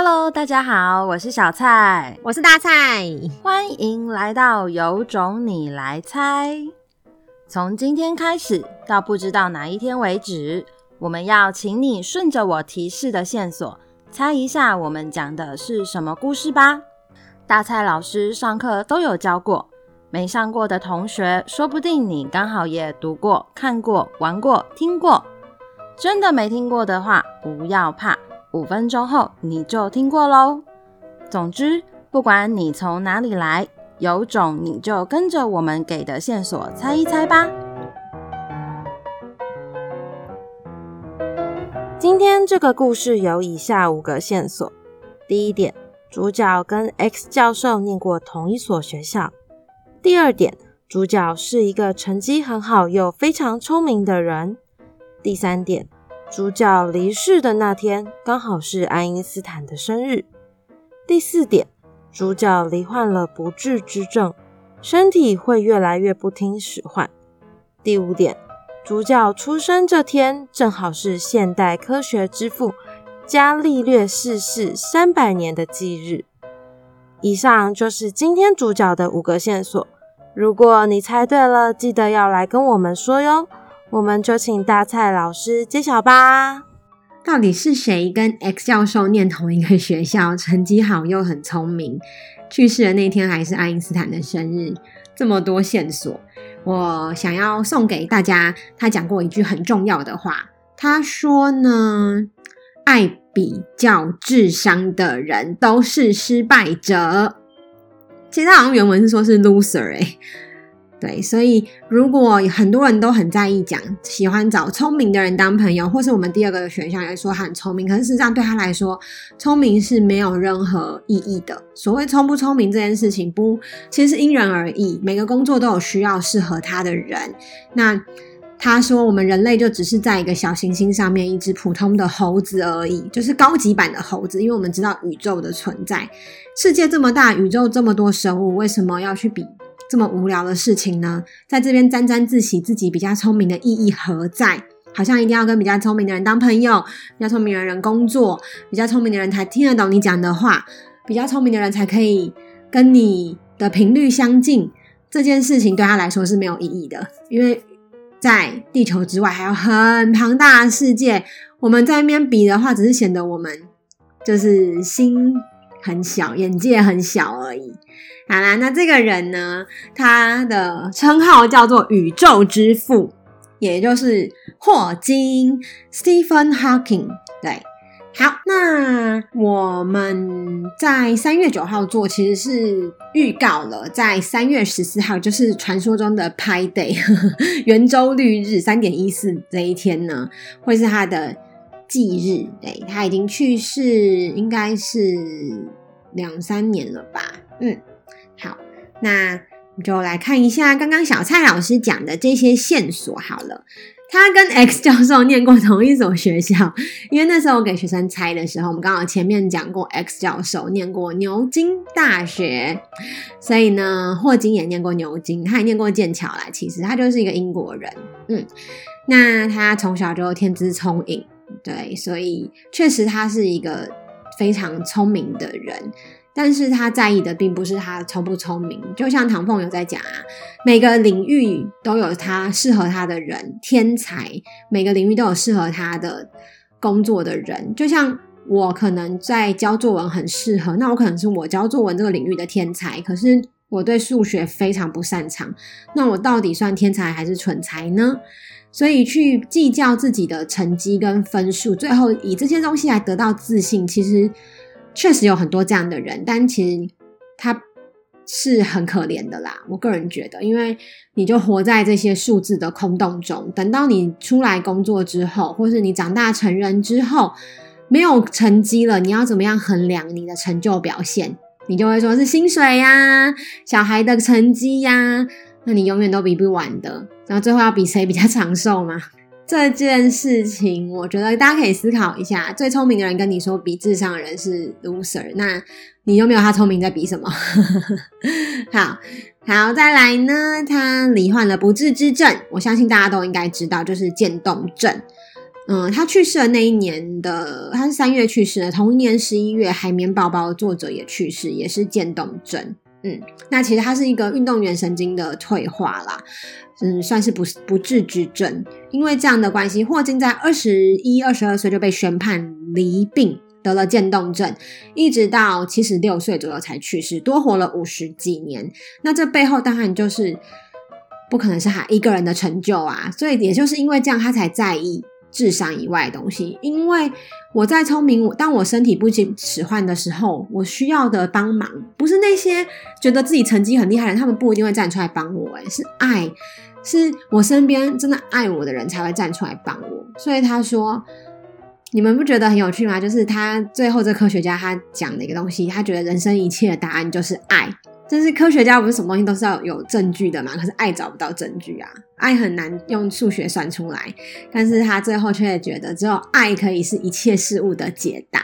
Hello，大家好，我是小蔡，我是大蔡，欢迎来到有种你来猜。从今天开始到不知道哪一天为止，我们要请你顺着我提示的线索，猜一下我们讲的是什么故事吧。大蔡老师上课都有教过，没上过的同学，说不定你刚好也读过、看过、玩过、听过。真的没听过的话，不要怕。五分钟后你就听过喽。总之，不管你从哪里来，有种你就跟着我们给的线索猜一猜吧。今天这个故事有以下五个线索：第一点，主角跟 X 教授念过同一所学校；第二点，主角是一个成绩很好又非常聪明的人；第三点。主角离世的那天刚好是爱因斯坦的生日。第四点，主角罹患了不治之症，身体会越来越不听使唤。第五点，主角出生这天正好是现代科学之父伽利略逝世三百年的忌日。以上就是今天主角的五个线索。如果你猜对了，记得要来跟我们说哟。我们就请大蔡老师揭晓吧。到底是谁跟 X 教授念同一个学校，成绩好又很聪明？去世的那天还是爱因斯坦的生日，这么多线索，我想要送给大家。他讲过一句很重要的话，他说呢：“爱比较智商的人都是失败者。”其实他好像原文是说是 loser 哎、对，所以如果很多人都很在意讲，喜欢找聪明的人当朋友，或是我们第二个选项来说他很聪明，可是实际上对他来说，聪明是没有任何意义的。所谓聪不聪明这件事情，不，其实是因人而异，每个工作都有需要适合他的人。那他说，我们人类就只是在一个小行星上面一只普通的猴子而已，就是高级版的猴子，因为我们知道宇宙的存在，世界这么大，宇宙这么多生物，为什么要去比？这么无聊的事情呢，在这边沾沾自喜，自己比较聪明的意义何在？好像一定要跟比较聪明的人当朋友，比较聪明的人工作，比较聪明的人才听得懂你讲的话，比较聪明的人才可以跟你的频率相近。这件事情对他来说是没有意义的，因为在地球之外还有很庞大的世界，我们在那边比的话，只是显得我们就是心很小，眼界很小而已。好啦，那这个人呢，他的称号叫做宇宙之父，也就是霍金 （Stephen Hawking）。对，好，那我们在三月九号做，其实是预告了，在三月十四号，就是传说中的 Pi Day 圆周率日三点一四这一天呢，会是他的忌日。对，他已经去世，应该是两三年了吧？嗯。好，那我们就来看一下刚刚小蔡老师讲的这些线索。好了，他跟 X 教授念过同一所学校，因为那时候我给学生猜的时候，我们刚好前面讲过 X 教授念过牛津大学，所以呢，霍金也念过牛津，他也念过剑桥啦。其实他就是一个英国人，嗯，那他从小就天资聪颖，对，所以确实他是一个非常聪明的人。但是他在意的并不是他聪不聪明，就像唐凤有在讲啊，每个领域都有他适合他的人，天才，每个领域都有适合他的工作的人。就像我可能在教作文很适合，那我可能是我教作文这个领域的天才，可是我对数学非常不擅长，那我到底算天才还是蠢才呢？所以去计较自己的成绩跟分数，最后以这些东西来得到自信，其实。确实有很多这样的人，但其实他是很可怜的啦。我个人觉得，因为你就活在这些数字的空洞中，等到你出来工作之后，或是你长大成人之后，没有成绩了，你要怎么样衡量你的成就表现？你就会说是薪水呀、小孩的成绩呀，那你永远都比不完的。然后最后要比谁比较长寿吗？这件事情，我觉得大家可以思考一下。最聪明的人跟你说比智商的人是 loser，那你又没有他聪明在比什么？好好，再来呢，他罹患了不治之症，我相信大家都应该知道，就是渐冻症。嗯，他去世的那一年的，他是三月去世的，同一年十一月，海绵宝宝的作者也去世，也是渐冻症。嗯，那其实他是一个运动员神经的退化啦，嗯，算是不不治之症。因为这样的关系，霍金在二十一、二十二岁就被宣判离病，得了渐冻症，一直到七十六岁左右才去世，多活了五十几年。那这背后当然就是不可能是他一个人的成就啊，所以也就是因为这样，他才在意。智商以外的东西，因为我再聪明，当我身体不经使唤的时候，我需要的帮忙不是那些觉得自己成绩很厉害的人，他们不一定会站出来帮我，诶，是爱，是我身边真的爱我的人才会站出来帮我。所以他说，你们不觉得很有趣吗？就是他最后这科学家他讲的一个东西，他觉得人生一切的答案就是爱。就是科学家不是什么东西都是要有证据的嘛？可是爱找不到证据啊，爱很难用数学算出来。但是他最后却觉得只有爱可以是一切事物的解答。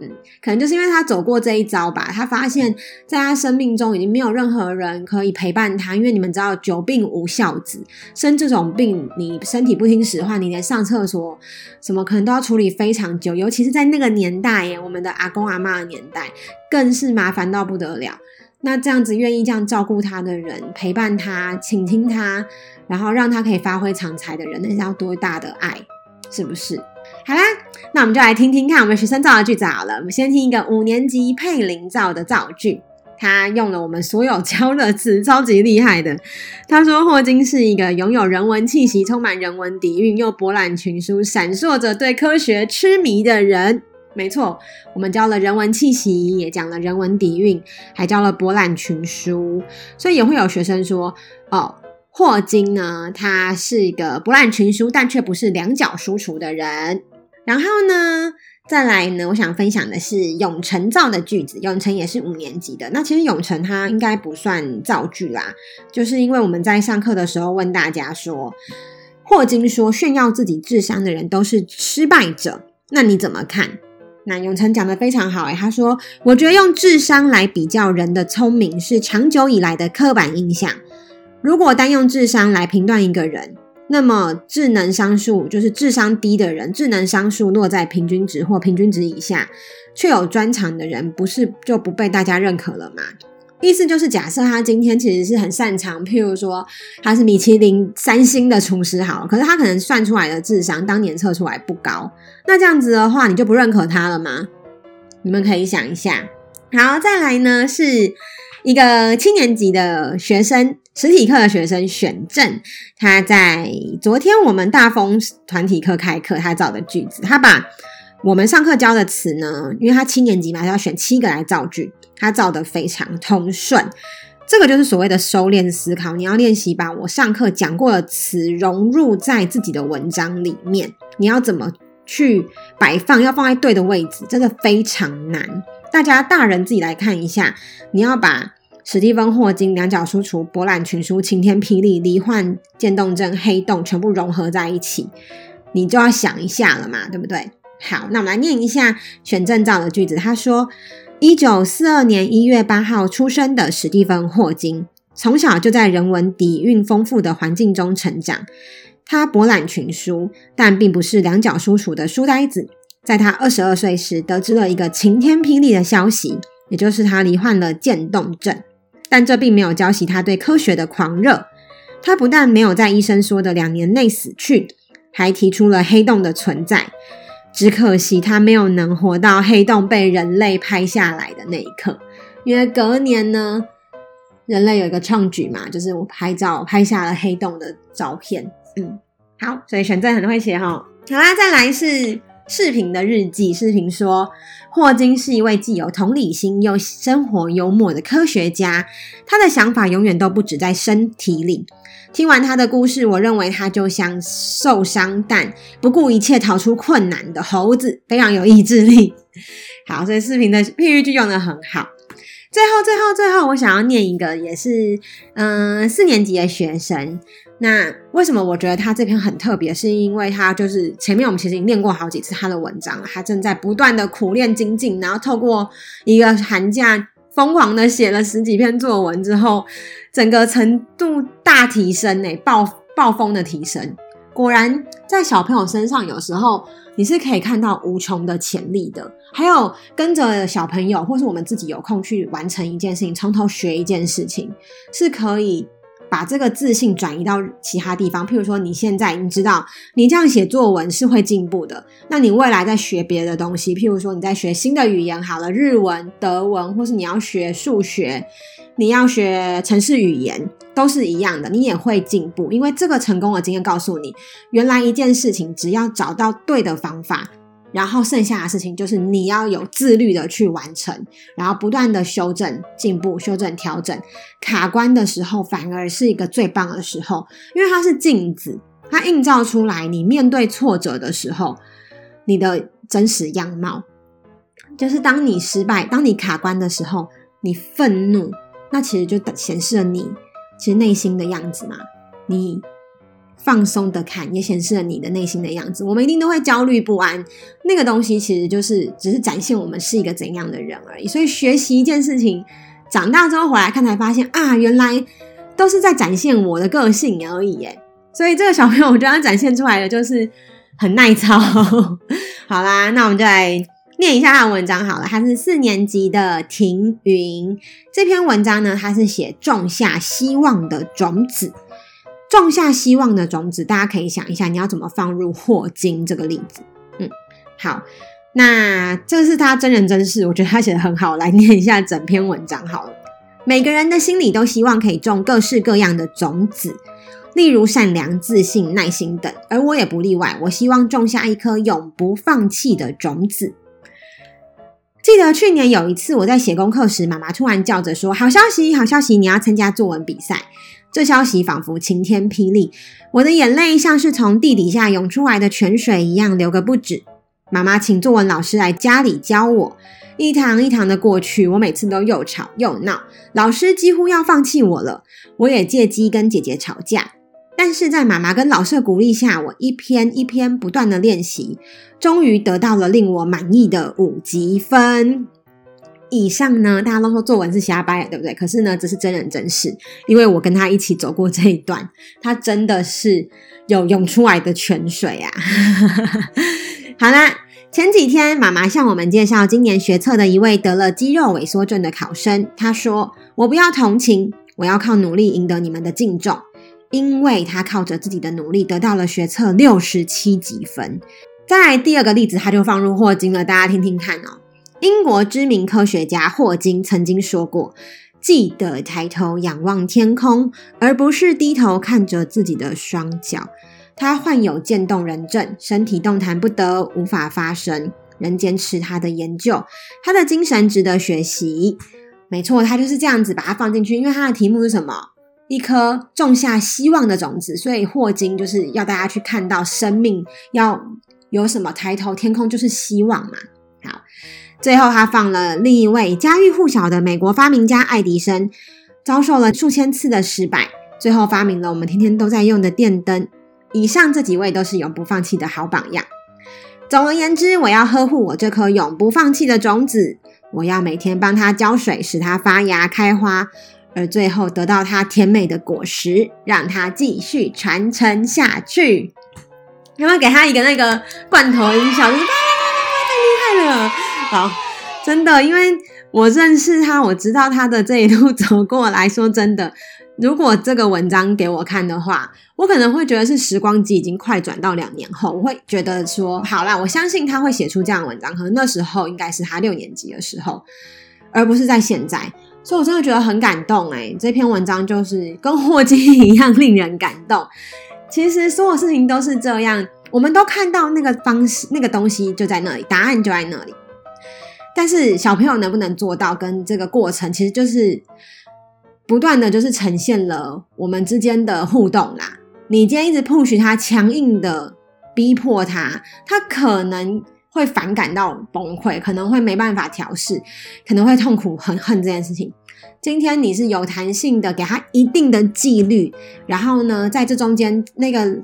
嗯，可能就是因为他走过这一遭吧。他发现在他生命中已经没有任何人可以陪伴他，因为你们知道久病无孝子，生这种病你身体不听使唤，你连上厕所什么可能都要处理非常久，尤其是在那个年代耶，我们的阿公阿嬷的年代，更是麻烦到不得了。那这样子愿意这样照顾他的人，陪伴他、倾听他，然后让他可以发挥长才的人，那是要多大的爱，是不是？好啦，那我们就来听听看我们学生造的句子好了。我们先听一个五年级佩玲造的造句，他用了我们所有教的词，超级厉害的。他说霍金是一个拥有人文气息、充满人文底蕴又博览群书、闪烁着对科学痴迷的人。没错，我们教了人文气息，也讲了人文底蕴，还教了博览群书，所以也会有学生说：“哦，霍金呢，他是一个博览群书，但却不是两脚书橱的人。”然后呢，再来呢，我想分享的是永成造的句子。永成也是五年级的，那其实永成他应该不算造句啦，就是因为我们在上课的时候问大家说，霍金说炫耀自己智商的人都是失败者，那你怎么看？那永成讲的非常好诶，他说：“我觉得用智商来比较人的聪明是长久以来的刻板印象。如果单用智商来评断一个人，那么智能商数就是智商低的人，智能商数落在平均值或平均值以下，却有专长的人，不是就不被大家认可了吗？”意思就是，假设他今天其实是很擅长，譬如说他是米其林三星的厨师，好，可是他可能算出来的智商当年测出来不高，那这样子的话，你就不认可他了吗？你们可以想一下。好，再来呢，是一个七年级的学生，实体课的学生选正，他在昨天我们大风团体课开课，他造的句子，他把我们上课教的词呢，因为他七年级嘛，他要选七个来造句。他造得非常通顺，这个就是所谓的收敛思考。你要练习把我上课讲过的词融入在自己的文章里面。你要怎么去摆放？要放在对的位置，真的非常难。大家大人自己来看一下。你要把史蒂芬·霍金、两脚书厨、博览群书、晴天霹雳、罹患渐冻症、黑洞全部融合在一起，你就要想一下了嘛，对不对？好，那我们来念一下选正造的句子。他说。一九四二年一月八号出生的史蒂芬·霍金，从小就在人文底蕴丰富的环境中成长。他博览群书，但并不是两脚书厨的书呆子。在他二十二岁时，得知了一个晴天霹雳的消息，也就是他罹患了渐冻症。但这并没有浇熄他对科学的狂热。他不但没有在医生说的两年内死去，还提出了黑洞的存在。只可惜他没有能活到黑洞被人类拍下来的那一刻，因为隔年呢，人类有一个创举嘛，就是我拍照拍下了黑洞的照片。嗯，好，所以选择很会写哈。好啦，再来是视频的日记。视频说，霍金是一位既有同理心又生活幽默的科学家，他的想法永远都不止在身体里。听完他的故事，我认为他就像受伤但不顾一切逃出困难的猴子，非常有意志力。好，所以视频的譬喻句用得很好。最后，最后，最后，我想要念一个，也是嗯四年级的学生。那为什么我觉得他这篇很特别？是因为他就是前面我们其实已经念过好几次他的文章了，他正在不断的苦练精进，然后透过一个寒假。疯狂的写了十几篇作文之后，整个程度大提升诶，暴暴风的提升。果然，在小朋友身上，有时候你是可以看到无穷的潜力的。还有跟着小朋友，或是我们自己有空去完成一件事情，从头学一件事情，是可以把这个自信转移到其他地方。譬如说，你现在你知道，你这样写作文是会进步的，那你未来在学别的东西，譬如说你在学新的语言，好了，日文、德文，或是你要学数学。你要学程式语言都是一样的，你也会进步，因为这个成功的经验告诉你，原来一件事情只要找到对的方法，然后剩下的事情就是你要有自律的去完成，然后不断的修正、进步、修正、调整。卡关的时候反而是一个最棒的时候，因为它是镜子，它映照出来你面对挫折的时候你的真实样貌，就是当你失败、当你卡关的时候，你愤怒。那其实就显示了你其实内心的样子嘛。你放松的看，也显示了你的内心的样子。我们一定都会焦虑不安，那个东西其实就是只是展现我们是一个怎样的人而已。所以学习一件事情，长大之后回来看才发现啊，原来都是在展现我的个性而已耶。所以这个小朋友，我觉得他展现出来的就是很耐操。好啦，那我们就来。念一下他的文章好了，他是四年级的庭云。这篇文章呢，他是写种下希望的种子。种下希望的种子，大家可以想一下，你要怎么放入霍金这个例子？嗯，好，那这是他真人真事，我觉得他写得很好。来念一下整篇文章好了。每个人的心里都希望可以种各式各样的种子，例如善良、自信、耐心等，而我也不例外。我希望种下一颗永不放弃的种子。记得去年有一次，我在写功课时，妈妈突然叫着说：“好消息，好消息，你要参加作文比赛！”这消息仿佛晴天霹雳，我的眼泪像是从地底下涌出来的泉水一样流个不止。妈妈请作文老师来家里教我，一堂一堂的过去，我每次都又吵又闹，老师几乎要放弃我了。我也借机跟姐姐吵架。但是在妈妈跟老师的鼓励下，我一篇一篇不断的练习，终于得到了令我满意的五级分。以上呢，大家都说作文是瞎掰，对不对？可是呢，这是真人真事，因为我跟他一起走过这一段，他真的是有涌出来的泉水啊！好啦，前几天妈妈向我们介绍今年学测的一位得了肌肉萎缩症的考生，他说：“我不要同情，我要靠努力赢得你们的敬重。”因为他靠着自己的努力得到了学测六十七级分。再来第二个例子，他就放入霍金了，大家听听看哦。英国知名科学家霍金曾经说过：“记得抬头仰望天空，而不是低头看着自己的双脚。”他患有渐冻人症，身体动弹不得，无法发声，仍坚持他的研究。他的精神值得学习。没错，他就是这样子把它放进去，因为他的题目是什么？一颗种下希望的种子，所以霍金就是要大家去看到生命要有什么抬头天空就是希望嘛。好，最后他放了另一位家喻户晓的美国发明家爱迪生，遭受了数千次的失败，最后发明了我们天天都在用的电灯。以上这几位都是永不放弃的好榜样。总而言之，我要呵护我这颗永不放弃的种子，我要每天帮它浇水，使它发芽开花。而最后得到它甜美的果实，让它继续传承下去。有没有给他一个那个罐头音效？就是哇哇哇，太厉害了！好，真的，因为我认识他，我知道他的这一路 走过来说真的，如果这个文章给我看的话，我可能会觉得是时光机已经快转到两年后，我会觉得说，好啦，我相信他会写出这样的文章，可能那时候应该是他六年级的时候，而不是在现在。所以，我真的觉得很感动诶，这篇文章就是跟霍金一样 令人感动。其实，所有事情都是这样，我们都看到那个方式，那个东西就在那里，答案就在那里。但是，小朋友能不能做到，跟这个过程，其实就是不断的就是呈现了我们之间的互动啦。你今天一直 push 他，强硬的逼迫他，他可能。会反感到崩溃，可能会没办法调试，可能会痛苦很恨这件事情。今天你是有弹性的，给他一定的纪律，然后呢，在这中间那个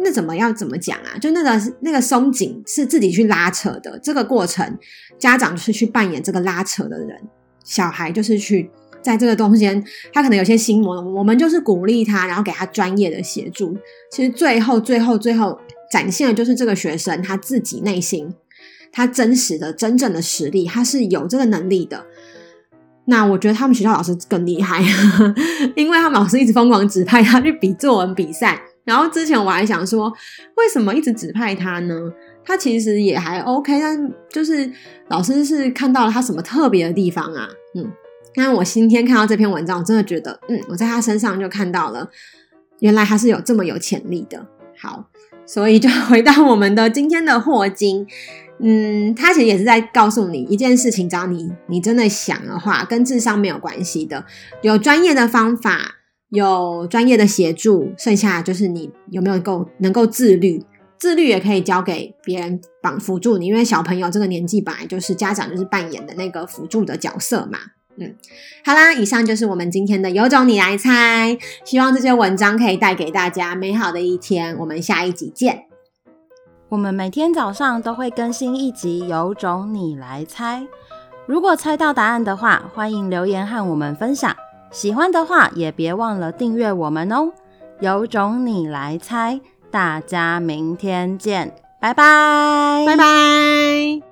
那怎么要怎么讲啊？就那个那个松紧是自己去拉扯的，这个过程家长是去扮演这个拉扯的人，小孩就是去在这个中间，他可能有些心魔，我们就是鼓励他，然后给他专业的协助。其实最后、最后、最后展现的就是这个学生他自己内心，他真实的、真正的实力，他是有这个能力的。那我觉得他们学校老师更厉害，因为他们老师一直疯狂指派他去比作文比赛。然后之前我还想说，为什么一直指派他呢？他其实也还 OK，但就是老师是看到了他什么特别的地方啊？嗯，那我今天看到这篇文章，我真的觉得，嗯，我在他身上就看到了，原来他是有这么有潜力的。好，所以就回到我们的今天的霍金，嗯，他其实也是在告诉你一件事情，只要你你真的想的话，跟智商没有关系的，有专业的方法，有专业的协助，剩下就是你有没有够能够自律。自律也可以交给别人帮辅助你，因为小朋友这个年纪本来就是家长就是扮演的那个辅助的角色嘛。嗯，好啦，以上就是我们今天的有种你来猜，希望这些文章可以带给大家美好的一天。我们下一集见。我们每天早上都会更新一集有种你来猜，如果猜到答案的话，欢迎留言和我们分享。喜欢的话也别忘了订阅我们哦。有种你来猜。大家明天见，拜拜，拜拜。